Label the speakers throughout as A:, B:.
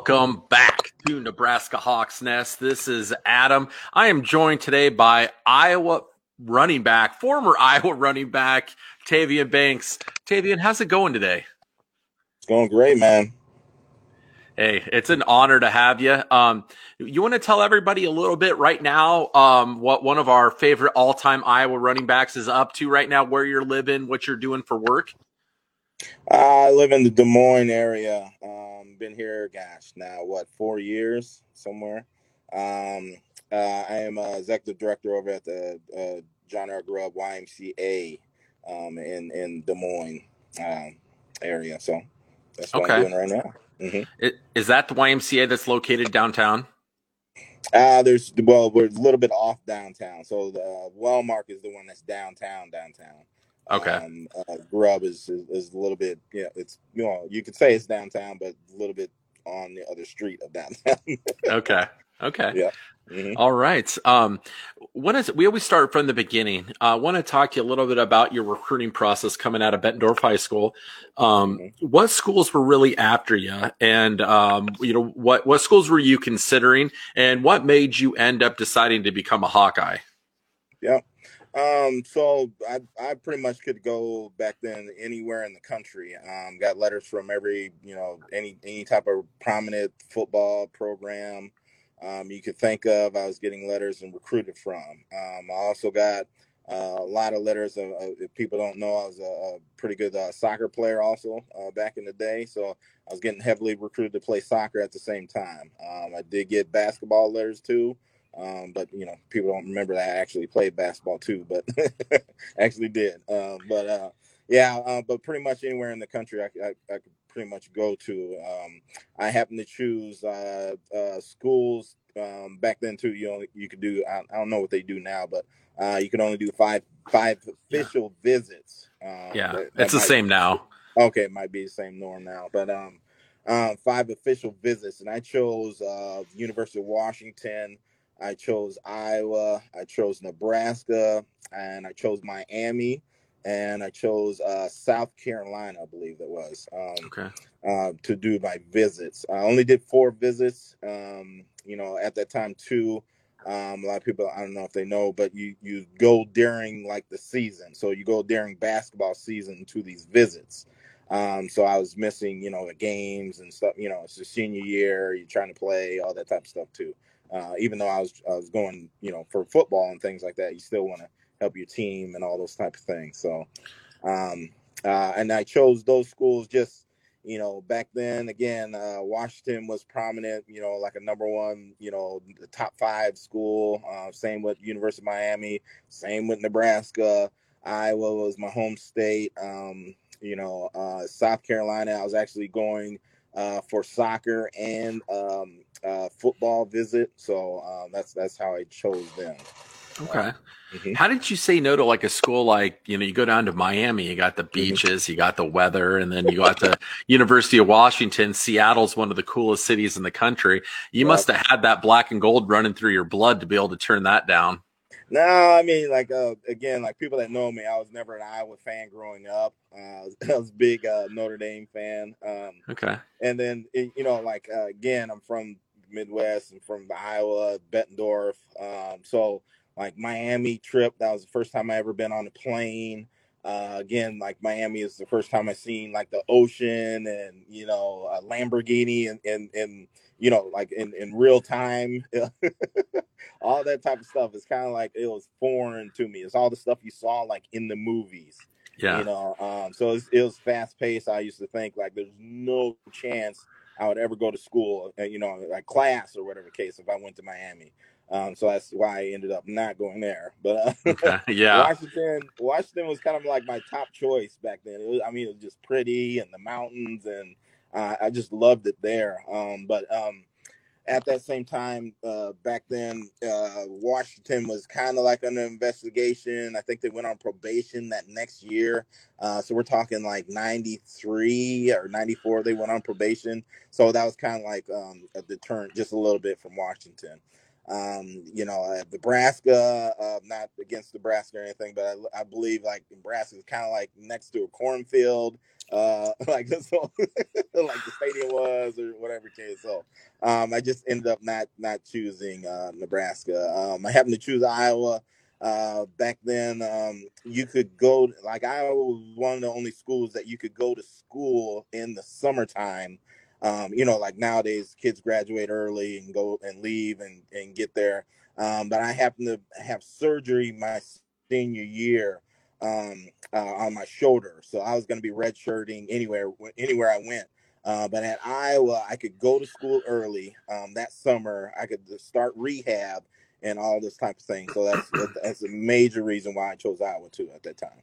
A: Welcome back to Nebraska Hawks Nest. This is Adam. I am joined today by Iowa running back, former Iowa running back, Tavian Banks. Tavian, how's it going today?
B: It's going great, man.
A: Hey, it's an honor to have you. Um, you want to tell everybody a little bit right now um, what one of our favorite all-time Iowa running backs is up to right now, where you're living, what you're doing for work?
B: I live in the Des Moines area. Um, been here, gosh, now what, four years somewhere. Um, uh, I am a executive director over at the uh, John R. Grubb YMCA um, in in Des Moines um, area. So that's what I'm
A: Okay.
B: doing right now. hmm
A: I- Is that the YMCA that's located downtown?
B: Uh, there's well, we're a little bit off downtown. So the uh, Wellmark is the one that's downtown, downtown.
A: Okay.
B: Um, uh, Grubb is, is is a little bit, yeah, it's you know you could say it's downtown, but a little bit on the other street of downtown.
A: Okay. Okay.
B: yeah. hmm
A: All right. Um, what is we always start from the beginning. I want to talk to you a little bit about your recruiting process coming out of Bettendorf High School. Um,
B: hmm
A: what schools were really after you, and um, you know what what schools were you considering, and what made you end up deciding to become a Hawkeye?
B: Yeah. Um, so I I pretty much could go back then anywhere in the country. Um, got letters from every you know any any type of prominent football program um, you could think of. I was getting letters and recruited from. Um, I also got uh, a lot of letters. Of, of, if people don't know, I was a, a pretty good uh, soccer player also uh, back in the day. So I was getting heavily recruited to play soccer at the same time. Um, I did get basketball letters too. Um, but you know, people don't remember that I actually played basketball too, but actually did. Um, but uh, yeah, uh, but pretty much anywhere in the country I, I, I could pretty much go to. Um, I happen to choose uh, uh, schools um, back then too. You know, you could do. I, I don't know what they do now, but uh, you could only do five five
A: Yeah.
B: official visits. Um,
A: Yeah,
B: that, that
A: it's the same now.
B: Okay, it might be the same norm now, but um, um, five official visits, and I chose uh, University of Washington. I chose Iowa. I chose Nebraska, and I chose Miami, and I chose uh, South Carolina. I believe that was um,
A: Okay.
B: uh, to do my visits. I only did four visits. Um, you know, at that time too. Um, a lot of people, I don't know if they know, but you you go during like the season, so you go during basketball season to these visits. Um, so I was missing, you know, the games and stuff. You know, it's the senior year. You're trying to play all that type of stuff too. Uh, even though I was I was going, you know, for football and things like that, you still want to help your team and all those type of things. So, um, uh, and I chose those schools just, you know, back then. Again, uh, Washington was prominent, you know, like a number one, you know, top five school. Uh, same with University of Miami. Same with Nebraska. Iowa was my home state. Um, you know, uh, South Carolina. I was actually going uh, for soccer and um, uh, football visit. So um, that's that's how I chose them.
A: Okay.
B: Mhm.
A: How did you say no to like a school like, you know, you go down to Miami, you got the
B: Mhm.
A: beaches, you got the weather, and then you got the University of Washington. Seattle's one of the coolest cities in the country. You
B: Yep.
A: must have had that black and gold running through your blood to be able to turn that down.
B: No, I mean, like uh, again, like people that know me, I was never an Iowa fan growing up. Uh, I was a big uh, Notre Dame fan, um,
A: Okay.
B: and then it, you know, like uh, again, I'm from Midwest and from Iowa, Bettendorf. Um, so like Miami trip, that was the first time I ever been on a plane. Uh, again, like Miami is the first time I seen like the ocean and you know a Lamborghini and and and you know like in in real time. all that type of stuff is kind of like it was foreign to me. It's all the stuff you saw like in the movies, you know. Um, so it was fast paced. I used to think like there's no chance I would ever go to school, uh, you know, like class or whatever case if I went to Miami. Um, so that's why I ended up not going there. But uh,
A: Okay. Yeah.
B: Washington, Washington was kind of like my top choice back then. It was, I mean, it was just pretty and the mountains, and uh, I just loved it there. Um, but um, at that same time, uh, back then, uh, Washington was kind of like under investigation. I think they went on probation that next year. Uh, so we're talking like 93 or 94, they went on probation. So that was kind of like um, a deterrent just a little bit from Washington. Um, you know, uh, Nebraska, uh, not against Nebraska or anything, but I, I believe like Nebraska is kind of like next to a cornfield. Uh, like like the stadium was or whatever case. So, um, I just ended up not not choosing uh, Nebraska. Um, I happened to choose Iowa. Uh, back then, um, you could go like Iowa was one of the only schools that you could go to school in the summertime. Um, you know, like nowadays, kids graduate early and go and leave and and get there. Um, but I happened to have surgery my senior year um, uh, on my shoulder, so I was going to be redshirting anywhere anywhere I went. Uh, but at Iowa, I could go to school early um, that summer. I could start rehab and all this type of thing. So that's that's a major reason why I chose Iowa too at that time.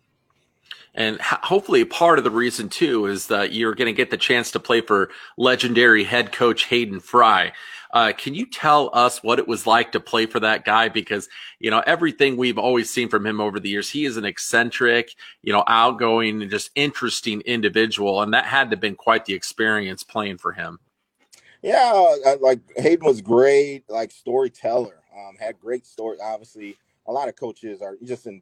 A: And hopefully, part of the reason too is that you're going to get the chance to play for legendary head coach Hayden Fry. Uh, can you tell us what it was like to play for that guy? Because, you know, everything we've always seen from him over the years, he is an eccentric, you know, outgoing and just interesting individual. And that had to have been quite the experience playing for him.
B: Yeah, like Hayden was great, like storyteller. Um, had great stories. Obviously, a lot of coaches are just in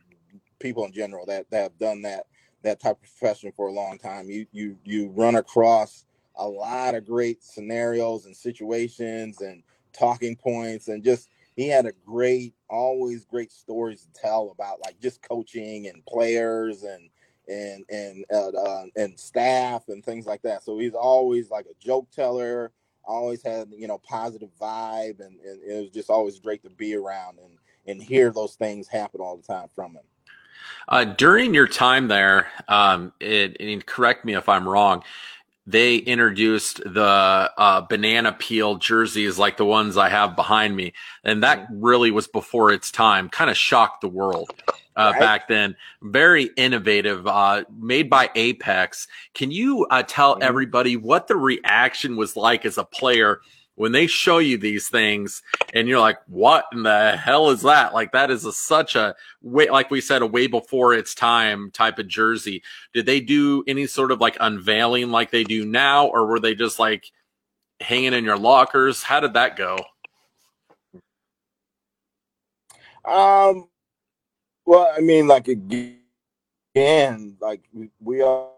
B: people in general that, that have done that that type of profession for a long time. You you you run across a lot of great scenarios and situations and talking points and just he had a great always great stories to tell about like just coaching and players and and and uh, uh, and staff and things like that so he's always like a joke teller always had you know positive vibe and, and it was just always great to be around and and hear those things happen all the time from him
A: uh, during your time there um, it, and correct me if i'm wrong they introduced the uh, banana peel jerseys like the ones I have behind me. And that mm-hmm. really was before its time, kind of shocked the world uh, right. back then. Very innovative, uh, made by Apex. Can you uh, tell mm-hmm. everybody what the reaction was like as a player when they show you these things and you're like, what in the hell is that? Like that is a, such a way, like we said, a way before its time type of jersey. Did they do any sort of like unveiling like they do now, or were they just like hanging in your lockers? How did that go?
B: Um, well, I mean, like again, like we, are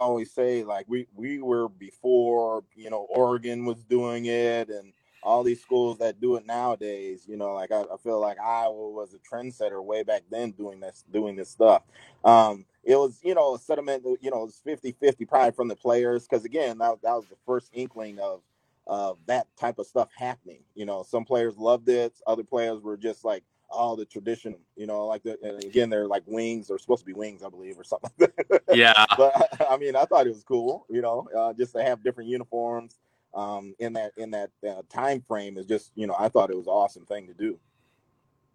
B: always say like we we were before you know Oregon was doing it and all these schools that do it nowadays you know like I, I feel like Iowa was a trendsetter way back then doing this doing this stuff. Um it was you know a settlement you know it was 50 50 probably from the players because again that, that was the first inkling of of that type of stuff happening you know. Some players loved it other players were just like all the tradition, you know, like the, and again, they're like wings. They're supposed to be wings, I believe, or something.
A: yeah.
B: but I mean, I thought it was cool, you know, uh, just to have different uniforms um, in that in that uh, time frame is just, you know, I thought it was an awesome thing to do.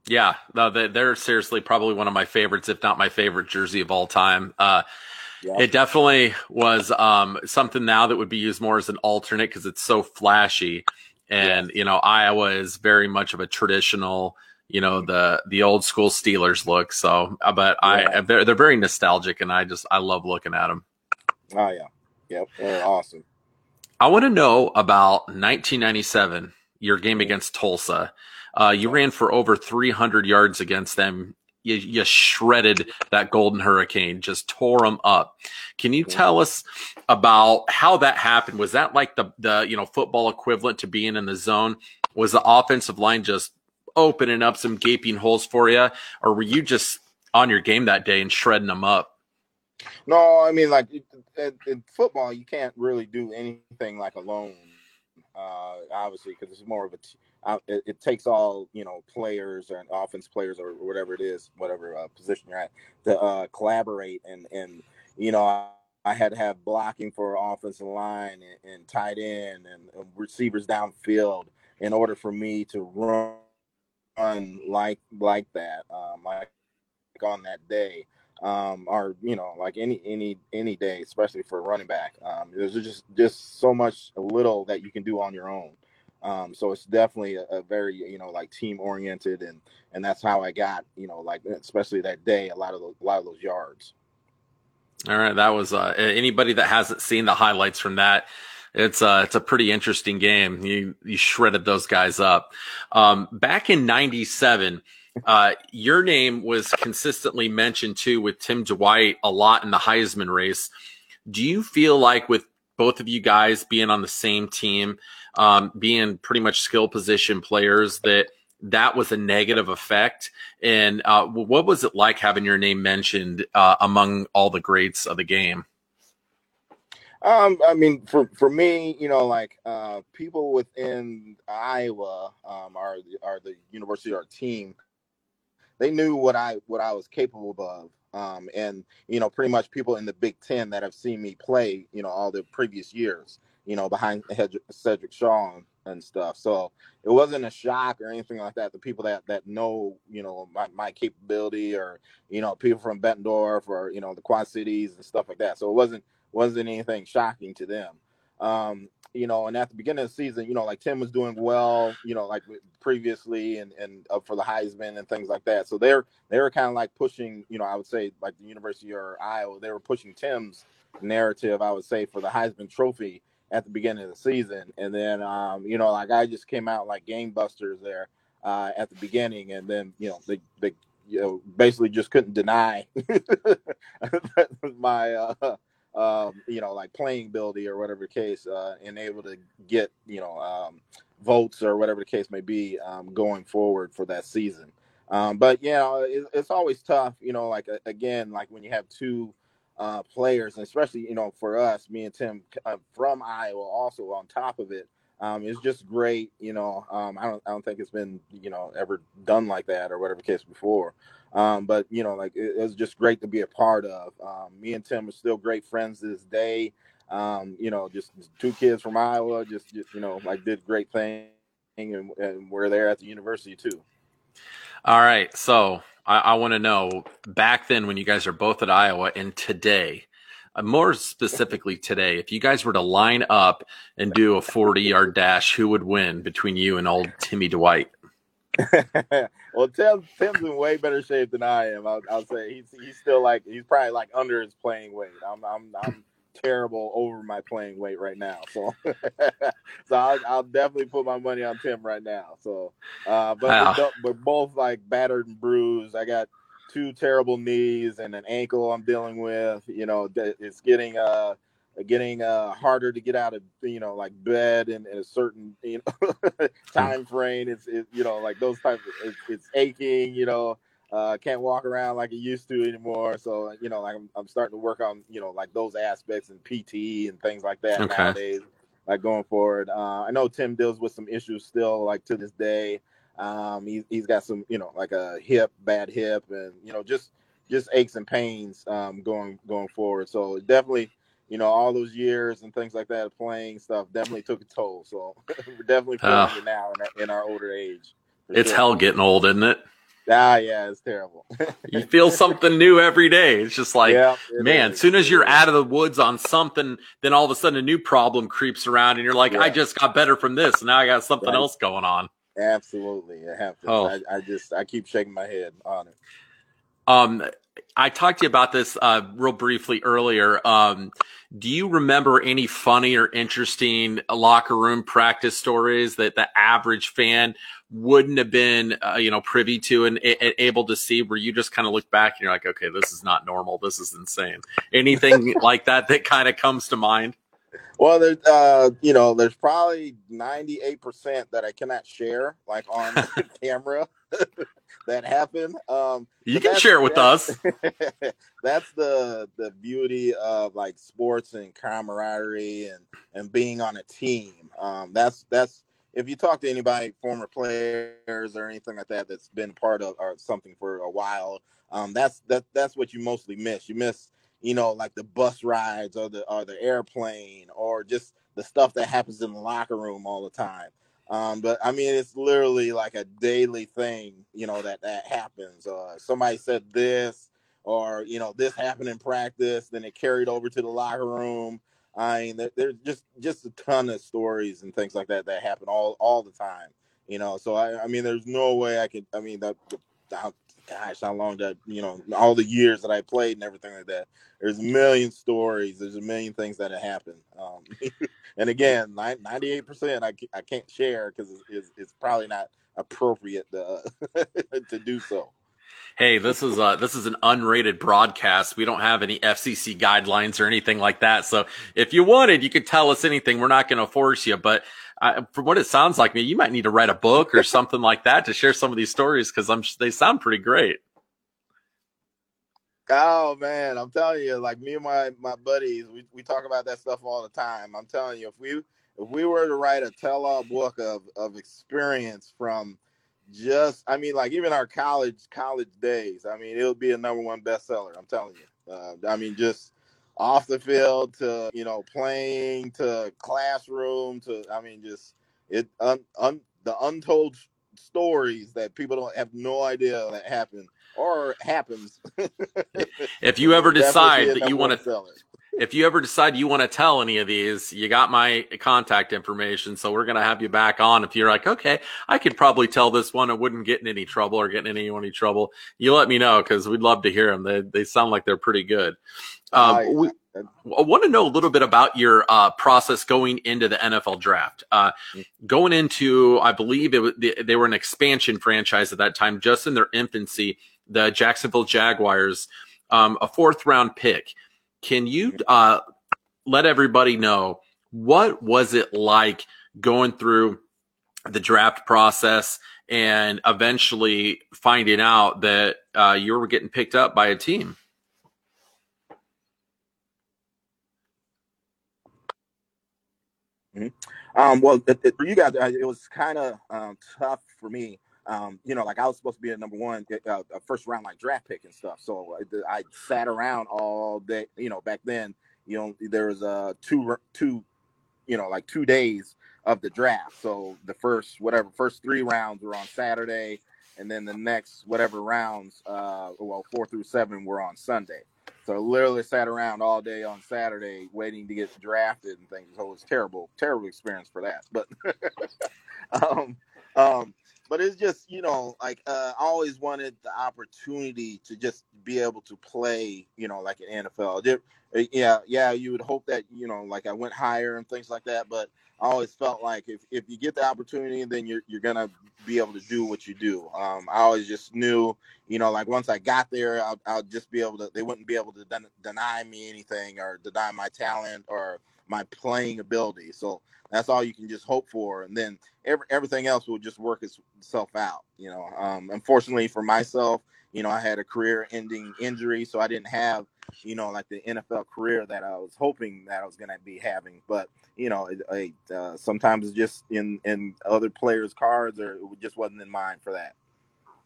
A: Yeah, no, they're seriously probably one of my favorites, if not my favorite jersey of all time. Uh, yeah. It definitely was um, something now that would be used more as an alternate because it's so flashy. And, you know, Iowa is very much of a traditional, you know the the old school Steelers look. So, uh, but yeah. I they're, they're very nostalgic, and I just I love looking at them.
B: Oh yeah, yep, they're awesome.
A: I want to know about 1997, your game against Tulsa. Uh, you ran for over 300 yards against them. You, you, shredded that Golden Hurricane, just tore them up. Can you tell us about how that happened? Was that like the the you know football equivalent to being in the zone? Was the offensive line just opening up some gaping holes for you, or were you just on your game that day and shredding them up?
B: No, I mean like in football, you can't really do anything like alone. Uh, obviously, because it's more of a t- uh, it, it, takes all you know players or offense players or whatever it is, whatever uh, position you're at, to uh, collaborate and and you know. I, I had to have blocking for offensive line and, and tight end and, and receivers downfield in order for me to run like like that, um, like on that day, um, or you know, like any any any day, especially for running back. Um, there's just just so much little that you can do on your own. Um, so it's definitely a, a, very you know like team oriented, and and that's how I got you know like especially that day a lot of those, a lot of those yards.
A: All right, that was uh, anybody that hasn't seen the highlights from that it's a uh, it's a pretty interesting game. You you shredded those guys up. Um, back in '97, uh, your name was consistently mentioned too with Tim Dwight a lot in the Heisman race. Do you feel like with both of you guys being on the same team, um, being pretty much skill position players, that that was a negative effect? And uh, what was it like having your name mentioned uh, among all the greats of the game?
B: Um, I mean, for for me, you know, like uh, people within Iowa, um, are are the university, our team, they knew what I what I was capable of. Um, and you know, pretty much people in the Big Ten that have seen me play, you know, all the previous years, you know, behind Sedrick Shaw and stuff. So it wasn't a shock or anything like that. The people that that know, you know, my, my capability, or you know, people from Bettendorf or you know the Quad Cities and stuff like that. So it wasn't wasn't anything shocking to them. Um, you know, and at the beginning of the season, you know, like Tim was doing well, you know, like previously and and up for the Heisman and things like that. So they're they were kind of like pushing, you know, I would say like the University or Iowa, they were pushing Tim's narrative, I would say, for the Heisman Trophy at the beginning of the season. And then, um, you know, like I just came out like game busters there uh, at the beginning, and then you know they they you know basically just couldn't deny my. Uh, um, you know, like playing ability or whatever the case, uh, and able to get, you know, um, votes or whatever the case may be um, going forward for that season. Um, but you know, it, it's always tough. You know, like again, like when you have two uh, players, and especially you know for us, me and Tim uh, from Iowa, also on top of it, um, it's just great. You know, um, I don't I don't think it's been you know ever done like that or whatever the case before. Um, but you know, like it, it, was just great to be a part of. Um, me and Tim are still great friends to this day. Um, you know, just, two kids from Iowa, just, just, you know, like did great thing, and, and, we're there at the university too.
A: All right, so I, I want to know back then when you guys are both at Iowa, and today, uh, more specifically today, if you guys were to line up and do a forty-yard dash, who would win between you and old Timmy Dwight?
B: well, Tim, Tim's in way better shape than I am. I'll, I'll, say he's he's still like he's probably like under his playing weight. I'm I'm I'm terrible over my playing weight right now. So so I'll, I'll definitely put my money on Tim right now. So uh, but wow. we're, we're both like battered and bruised. I got two terrible knees and an ankle I'm dealing with. You know, it's getting uh getting uh, harder to get out of you know like bed in, in a certain you know hmm. time frame. It's it, you know like those types. Of, it's, it's aching. You know, uh, can't walk around like it used to anymore. So you know like I'm, I'm starting to work on you know like those aspects and PT and things like that okay. nowadays. Like going forward, uh, I know Tim deals with some issues still like to this day. Um, he, he's got some you know like a hip, bad hip, and you know just just aches and pains um, going going forward. So definitely you know, all those years and things like that, playing stuff definitely took a toll. So we're definitely feeling oh. it now in our, in our older age.
A: It's sure. hell getting old, isn't it?
B: Ah, yeah, it's terrible.
A: you feel something new every day. It's just like, yeah, man, as soon as you're out of the woods on something, then all of a sudden a new problem creeps around and you're like, yeah. I just got better from this. And now I got something right. else going on.
B: Absolutely. It happens. Oh. I, I just, I keep shaking my head on it.
A: Um, I talked to you about this uh, real briefly earlier. Um, do you remember any funny or interesting locker room practice stories that the average fan wouldn't have been, uh, you know, privy to and, and, able to see? Where you just kind of look back and you're like, okay, this is not normal. This is insane. Anything like that that kind of comes to mind?
B: Well, there's, uh, you know, there's probably 98% that I cannot share, like on camera. that happen. Um,
A: you can share it with us.
B: that's the the beauty of like sports and camaraderie and and being on a team. Um, that's that's if you talk to anybody, former players or anything like that, that's been part of or something for a while. Um, that's that that's what you mostly miss. You miss, you know, like the bus rides or the or the airplane or just the stuff that happens in the locker room all the time. Um, but I mean, it's literally like a daily thing, you know, that that happens. Uh, somebody said this, or you know, this happened in practice, then it carried over to the locker room. I mean, there, there's just just a ton of stories and things like that that happen all all the time. You know, so I, I mean, there's no way I could. I mean, that gosh, how long that you know, all the years that I played and everything like that. There's a million stories. There's a million things that have happened. Um, and again, 98 percent I, I can't share because it's, it's, probably not appropriate to, uh, to do so.
A: hey, this is a, this is an unrated broadcast. We don't have any FCC guidelines or anything like that. So if you wanted, you could tell us anything. We're not going to force you, but I, from what it sounds like, me, you might need to write a book or something like that to share some of these stories because I'm they sound pretty great.
B: Oh man, I'm telling you, like me and my my buddies, we, we talk about that stuff all the time. I'm telling you, if we if we were to write a tell-all book of of experience from just I mean like even our college college days. I mean it'll be a number one bestseller. I'm telling you. Uh, I mean just off the field to you know playing to classroom to I mean just it un, un, the untold stories that people don't have no idea that happen or happens.
A: if you ever decide that you want to if you ever decide you want to tell any of these, you got my contact information. So we're going to have you back on. If you're like, okay, I could probably tell this one. I wouldn't get in any trouble or get in anyone any trouble. You let me know because we'd love to hear them. They, they sound like they're pretty good. Um, I, we, I, want to know a little bit about your uh, process going into the NFL draft. Uh, mm. going into, I believe it was, they, they were an expansion franchise at that time, just in their infancy. The Jacksonville Jaguars, um, a fourth round pick can you uh, let everybody know what was it like going through the draft process and eventually finding out that uh, you were getting picked up by a team?
B: Mm-hmm. Um, well, for you guys, it was kind of um, tough for me um, you know, like I was supposed to be a number one, uh, a first round like draft pick and stuff. So I, I, sat around all day. You know, back then, you know, there was uh two two, you know, like two days of the draft. So the first whatever first three rounds were on Saturday, and then the next whatever rounds, uh, well, four through seven were on Sunday. So I literally sat around all day on Saturday waiting to get drafted and things. So it was terrible, terrible experience for that. But um, um, but it's just you know like uh, I always wanted the opportunity to just be able to play you know like an NFL. Uh, yeah, yeah, you would hope that you know like I went higher and things like that, but I always felt like if, if you get the opportunity, then you're you're gonna be able to do what you do. Um, I always just knew, you know, like once I got there, I'll, I'll just be able to. They wouldn't be able to den- deny me anything or deny my talent or my playing ability. So that's all you can just hope for, and then every, everything else will just work itself out. You know, um, unfortunately for myself, you know, I had a career-ending injury, so I didn't have, you know, like the NFL career that I was hoping that I was going to be having. But you know, it, it, uh, sometimes it's just in in other players' cards, or it just wasn't in mine for that.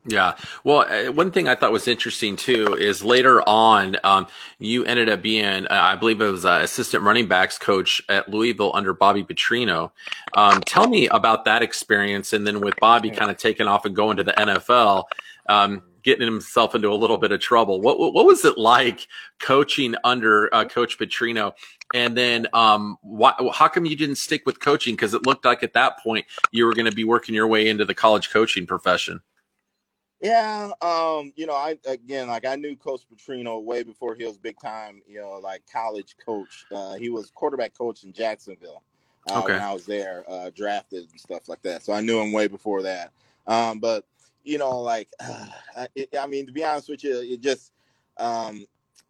A: Yeah. Well, uh, one thing I thought was interesting too is later on, um, you ended up being, uh, I believe it was uh, assistant running backs coach at Louisville under Bobby Petrino. Um, tell me about that experience. And then with Bobby kind of taking off and going to the NFL, um, getting himself into a little bit of trouble. What, what was it like coaching under uh, Coach Petrino? And then, um, why, how come you didn't stick with coaching? Because it looked like at that point you were going to be working your way into the college coaching profession.
B: Yeah, um, you know, I again, like I knew Coach Petrino way before he was big time, you know, like college coach. Uh, he was quarterback coach in Jacksonville uh, okay. when I was there, uh, drafted and stuff like that. So I knew him way before that. Um, but you know, like, uh, it, I mean, to be honest with you, it just um,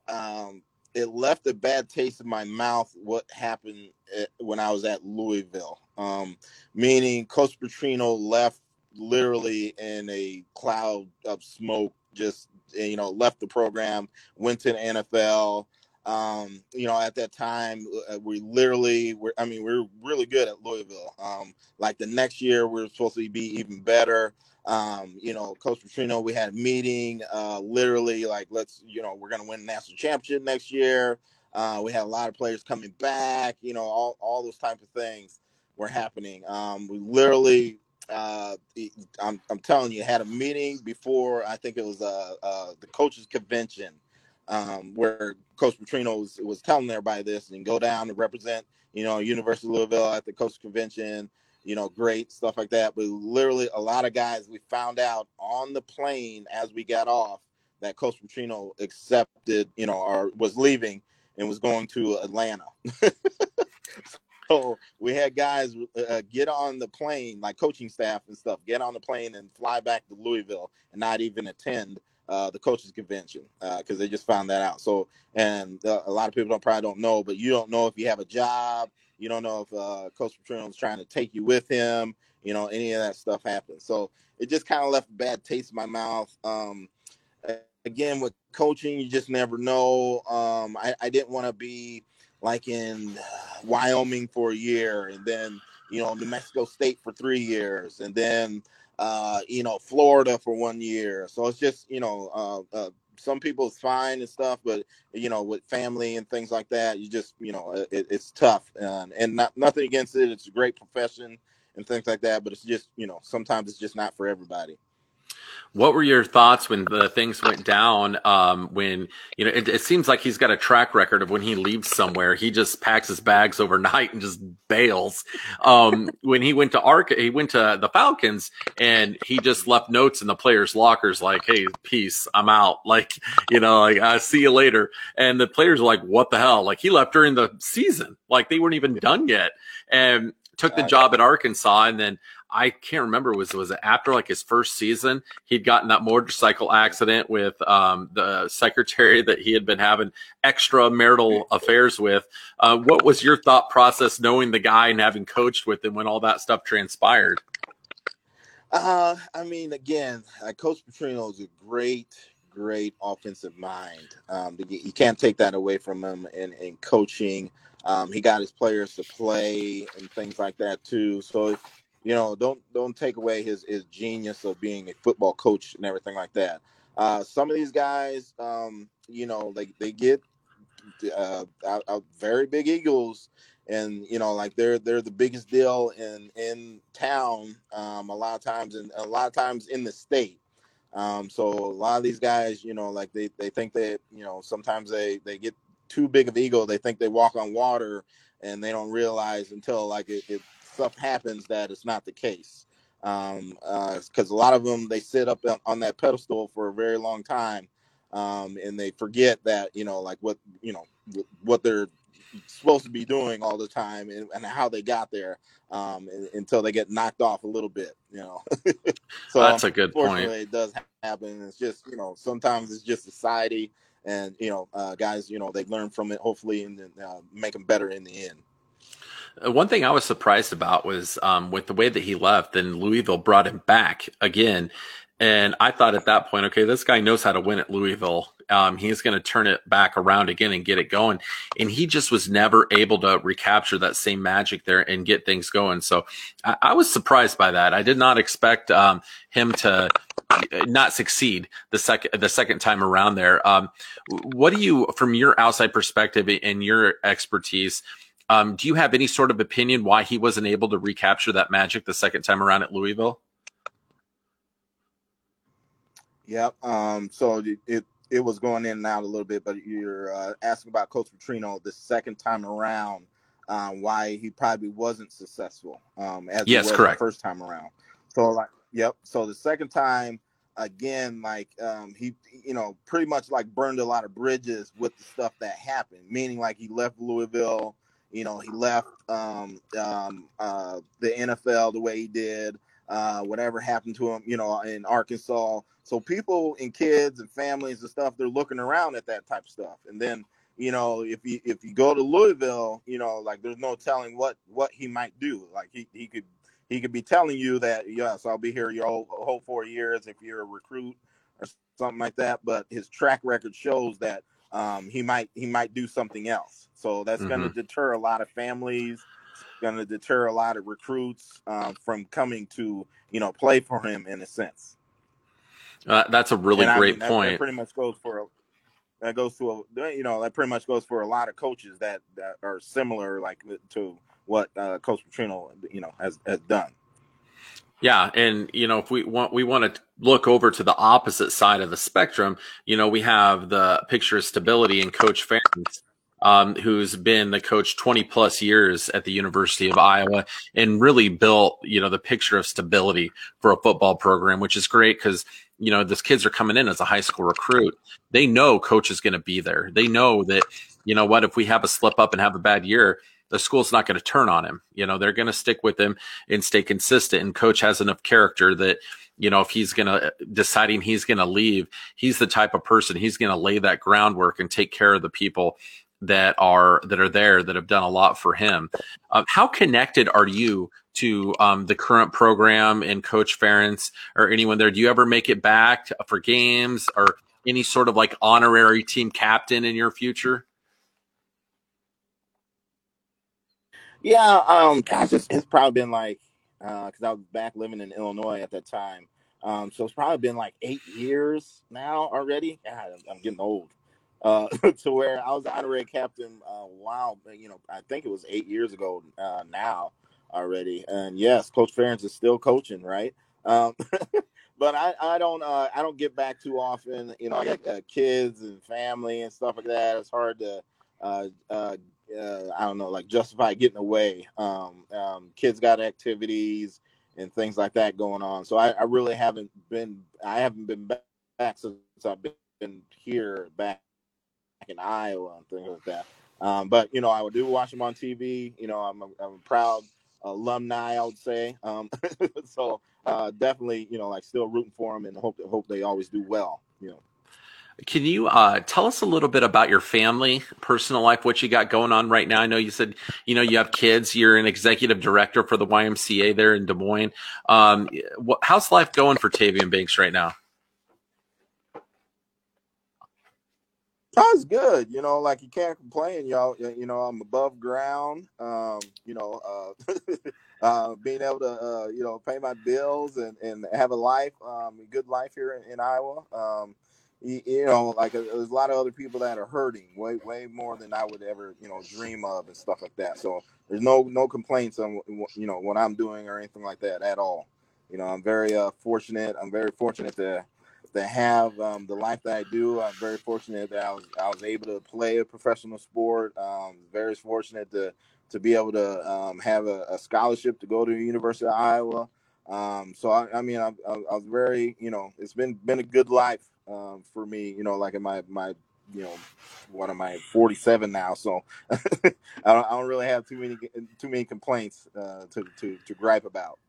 B: um, it left a bad taste in my mouth. What happened at, when I was at Louisville? Um, meaning, Coach Petrino left literally in a cloud of smoke. Just you know, left the program, went to the NFL. Um, you know, at that time, uh, we literally were. I mean, we are really good at Louisville. Um, like the next year, we are supposed to be even better. Um, you know, Coach Petrino, we had a meeting, uh, literally like, let's, you know, we're to win the national championship next year. Uh, we had a lot of players coming back, you know, all, all those type of things were happening. Um, we literally uh, I'm, I'm telling you, had a meeting before I think it was uh, uh, the coaches convention um, where Coach Petrino was, was telling everybody this and go down and represent, you know, University of Louisville at the coach convention, you know, great stuff like that. But literally, a lot of guys we found out on the plane as we got off that Coach Petrino accepted, you know, or was leaving and was going to Atlanta. so we had guys uh, get on the plane, like coaching staff and stuff, get on the plane and fly back to Louisville and not even attend uh, the coaches convention because uh, they just found that out. So, and uh, a lot of people don't probably don't know, but you don't know if you have a job. You don't know if uh, Coach Petrino is trying to take you with him. You know, any of that stuff happens. So it just kind of left a bad taste in my mouth. Um, again, with coaching, you just never know. Um, I, I didn't want to be like in Wyoming for a year and then, you know, New Mexico State for three years and then uh, you know, Florida for one year. So it's just, you know, uh, uh, some people it's fine and stuff, but you know, with family and things like that, you just, you know, it, it's tough. And, and not nothing against it. It's a great profession and things like that, but it's just, you know, sometimes it's just not for everybody.
A: What were your thoughts when the things went down? Um, when you know, it, it, seems like he's got a track record of when he leaves somewhere, he just packs his bags overnight and just bails. Um, when he went to Arc, he went to the Falcons, and he just left notes in the players' lockers like, "Hey, peace, I'm out." Like, you know, like I see you later. And the players are like, "What the hell?" Like he left during the season, like they weren't even done yet, and took the job at Arkansas, and then I can't remember was was it after like his first season he'd gotten that motorcycle accident with um, the secretary that he had been having extramarital affairs with. Uh, what was your thought process knowing the guy and having coached with him when all that stuff transpired?
B: Uh, I mean, again, uh, Coach Petrino is a great, great offensive mind. Um, you can't take that away from him in, in coaching. Um, he got his players to play and things like that too. So you know, don't don't take away his his genius of being a football coach and everything like that. Uh, some of these guys, um, you know, they they get uh, out, out very big egos, and you know, like they're they're the biggest deal in in town. Um, a lot of times, and a lot of times in the state. Um, so a lot of these guys, you know, like they they think that you know sometimes they they get too big of ego. They think they walk on water, and they don't realize until like it, it stuff happens that it's not the case. Um, because uh, a lot of them they sit up on that pedestal for a very long time, um, and they forget that you know like what you know what they're supposed to be doing all the time and, and how they got there um, until they get knocked off a little bit, you know.
A: so that's a good point.
B: It does happen. It's just you know sometimes it's just society, and you know uh, guys you know they learn from it hopefully and uh, make them better in the end.
A: Uh, one thing I was surprised about was um, with the way that he left, then Louisville brought him back again. And I thought at that point, okay, this guy knows how to win at Louisville. Um, he's going to turn it back around again and get it going. And he just was never able to recapture that same magic there and get things going. So I, I was surprised by that. I did not expect um, him to not succeed the second the second time around there. Um, what do you, from your outside perspective and your expertise? Um, do you have any sort of opinion why he wasn't able to recapture that magic the second time around at Louisville?
B: Yep. Um, so it it was going in and out a little bit, but you're uh, asking about Coach Petrino the second time around, um, why he probably wasn't successful um, as
A: yes, correct.
B: the first time around. So like, yep. So the second time, again, like um, he, you know, pretty much like burned a lot of bridges with the stuff that happened. Meaning, like he left Louisville you know, he left um, um, uh, the NFL the way he did. Uh, whatever happened to him, you know, in Arkansas. So people and kids and families and stuff, they're looking around at that type of stuff. And then, you know, if you if you go to Louisville, you know, like there's no telling what what he might do. Like he, he could he could be telling you that yes, I'll be here your whole, whole four years if you're a recruit or something like that. But his track record shows that um, he might he might do something else. So that's mm-hmm. going to deter a lot of families. Going to deter a lot of recruits um, from coming to you know play for him in a sense.
A: Uh, that's a really and great I mean, point. That,
B: that, pretty much goes for a, that goes to a you know that pretty much goes for a lot of coaches that that are similar like to what uh, Coach Petrino you know has has done.
A: Yeah, and you know, if we want we want to look over to the opposite side of the spectrum, you know, we have the picture of stability in Coach Ferentz, um, who's been the coach 20 plus years at the University of Iowa and really built, you know, the picture of stability for a football program, which is great because, you know, these kids are coming in as a high school recruit. They know coach is going to be there. They know that, you know what, if we have a slip up and have a bad year, the school's not going to turn on him. You know, they're going to stick with him and stay consistent. And coach has enough character that, you know, if he's going to deciding he's going to leave, he's the type of person he's going to lay that groundwork and take care of the people that are that are there that have done a lot for him. Um, how connected are you to um, the current program and Coach Ferentz or anyone there? Do you ever make it back for games or any sort of like honorary team captain in your future?
B: Yeah, um, gosh, it's, it's probably been like because uh, I was back living in Illinois at that time. Um, so it's probably been like eight years now already. God, I'm getting old. Uh, to where I was honorary captain. Uh, wow, you know, I think it was eight years ago uh, now already. And yes, Coach Ferentz is still coaching, right? Um, but I, I don't uh, I don't get back too often. You know, I got uh, kids and family and stuff like that. It's hard to uh, uh, uh, I don't know, like justify getting away. Um, um, kids got activities and things like that going on. So I, I really haven't been, I haven't been back since I've been here back in Iowa and things like that. Um, but you know, I do watch them on TV. You know, I'm a, I'm a proud alumni, I would say. Um, so uh, definitely, you know, like still rooting for them and hope hope they always do well. You know.
A: Can you uh, tell us a little bit about your family, personal life, what you got going on right now? I know you said you know you have kids. You're an executive director for the YMCA there in Des Moines. Um, what, how's life going for Tavian Banks right now?
B: Oh, it's good. You know, like you can't complain, y'all. You know, I'm above ground. Um, you know, uh, uh, being able to, uh, you know, pay my bills and, and have a life, um, a good life here in, in Iowa. Um, you, know, like uh, there's a lot of other people that are hurting way, way more than I would ever, you know, dream of and stuff like that. So there's no, no complaints on, you know, what I'm doing or anything like that at all. You know, I'm very uh, fortunate. I'm very fortunate to to have um, the life that I do. I'm very fortunate that I was I was able to play a professional sport. Um, very fortunate to to be able to um, have a, a, scholarship to go to the University of Iowa. Um, so I, I mean, I, I, I, was very, you know, it's been been a good life um, for me. You know, like in my my you know what am I 47 now so I, don't, I don't really have too many too many complaints uh, to, to to gripe about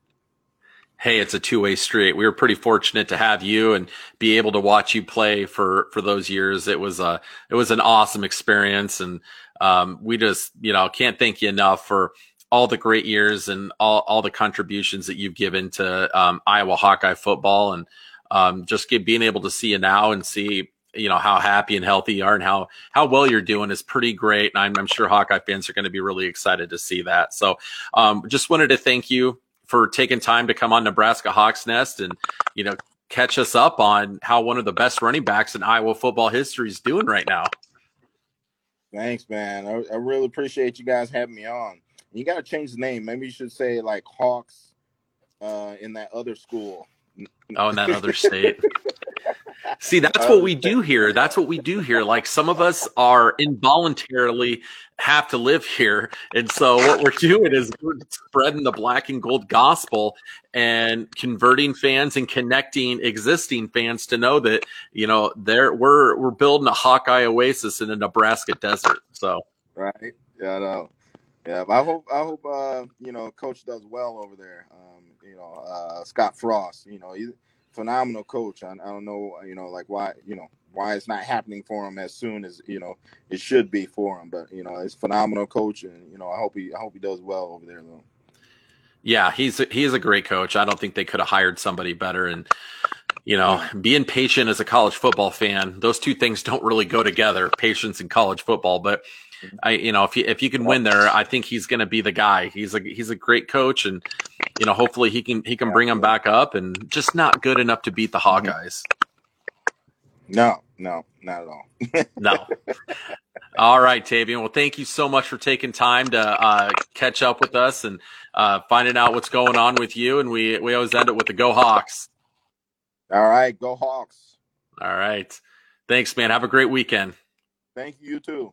A: hey, it's a two way street. We were pretty fortunate to have you and be able to watch you play for, for those years. It was a, it was an awesome experience. And, um, we just, you know, can't thank you enough for all the great years and all, all the contributions that you've given to, um, Iowa Hawkeye football and, um, just get, being able to see you now and see, you know, how happy and healthy you are and how, how well you're doing is pretty great. And I'm, I'm sure Hawkeye fans are going to be really excited to see that. So, um, just wanted to thank you for taking time to come on Nebraska Hawks Nest and, you know, catch us up on how one of the best running backs in Iowa football history is doing right now.
B: Thanks, man. I, I really appreciate you guys having me on. You got to change the name. Maybe you should say like Hawks uh, in that other school.
A: Oh, in that other state. See, that's what we do here. That's what we do here. Like some of us are involuntarily have to live here. And so what we're doing is we're spreading the black and gold gospel and converting fans and connecting existing fans to know that, you know, there we're we're building a Hawkeye oasis in the Nebraska desert. So
B: Right. Yeah, I know. Yeah, I hope I hope uh, you know, coach does well over there. Um, you know, uh, Scott Frost, you know, he's phenomenal coach. I, I don't know, you know, like why, you know, why it's not happening for him as soon as you know it should be for him. But you know, it's phenomenal coach, and you know, I hope he I hope he does well over there though.
A: Yeah, he's he is a great coach. I don't think they could have hired somebody better. And you know, being patient as a college football fan, those two things don't really go together. Patience and college football, but I, you know, if you if you can win there, I think he's going to be the guy. He's a he's a great coach, and you know, hopefully he can he can bring them back up, and just not good enough to beat the Hawkeyes.
B: No, no, not at all.
A: no. All right, Tavian. Well, thank you so much for taking time to uh, catch up with us and uh, finding out what's going on with you. And we we always end it with the Go Hawks.
B: All right, Go Hawks.
A: All right. Thanks, man. Have a great weekend.
B: Thank you, you too.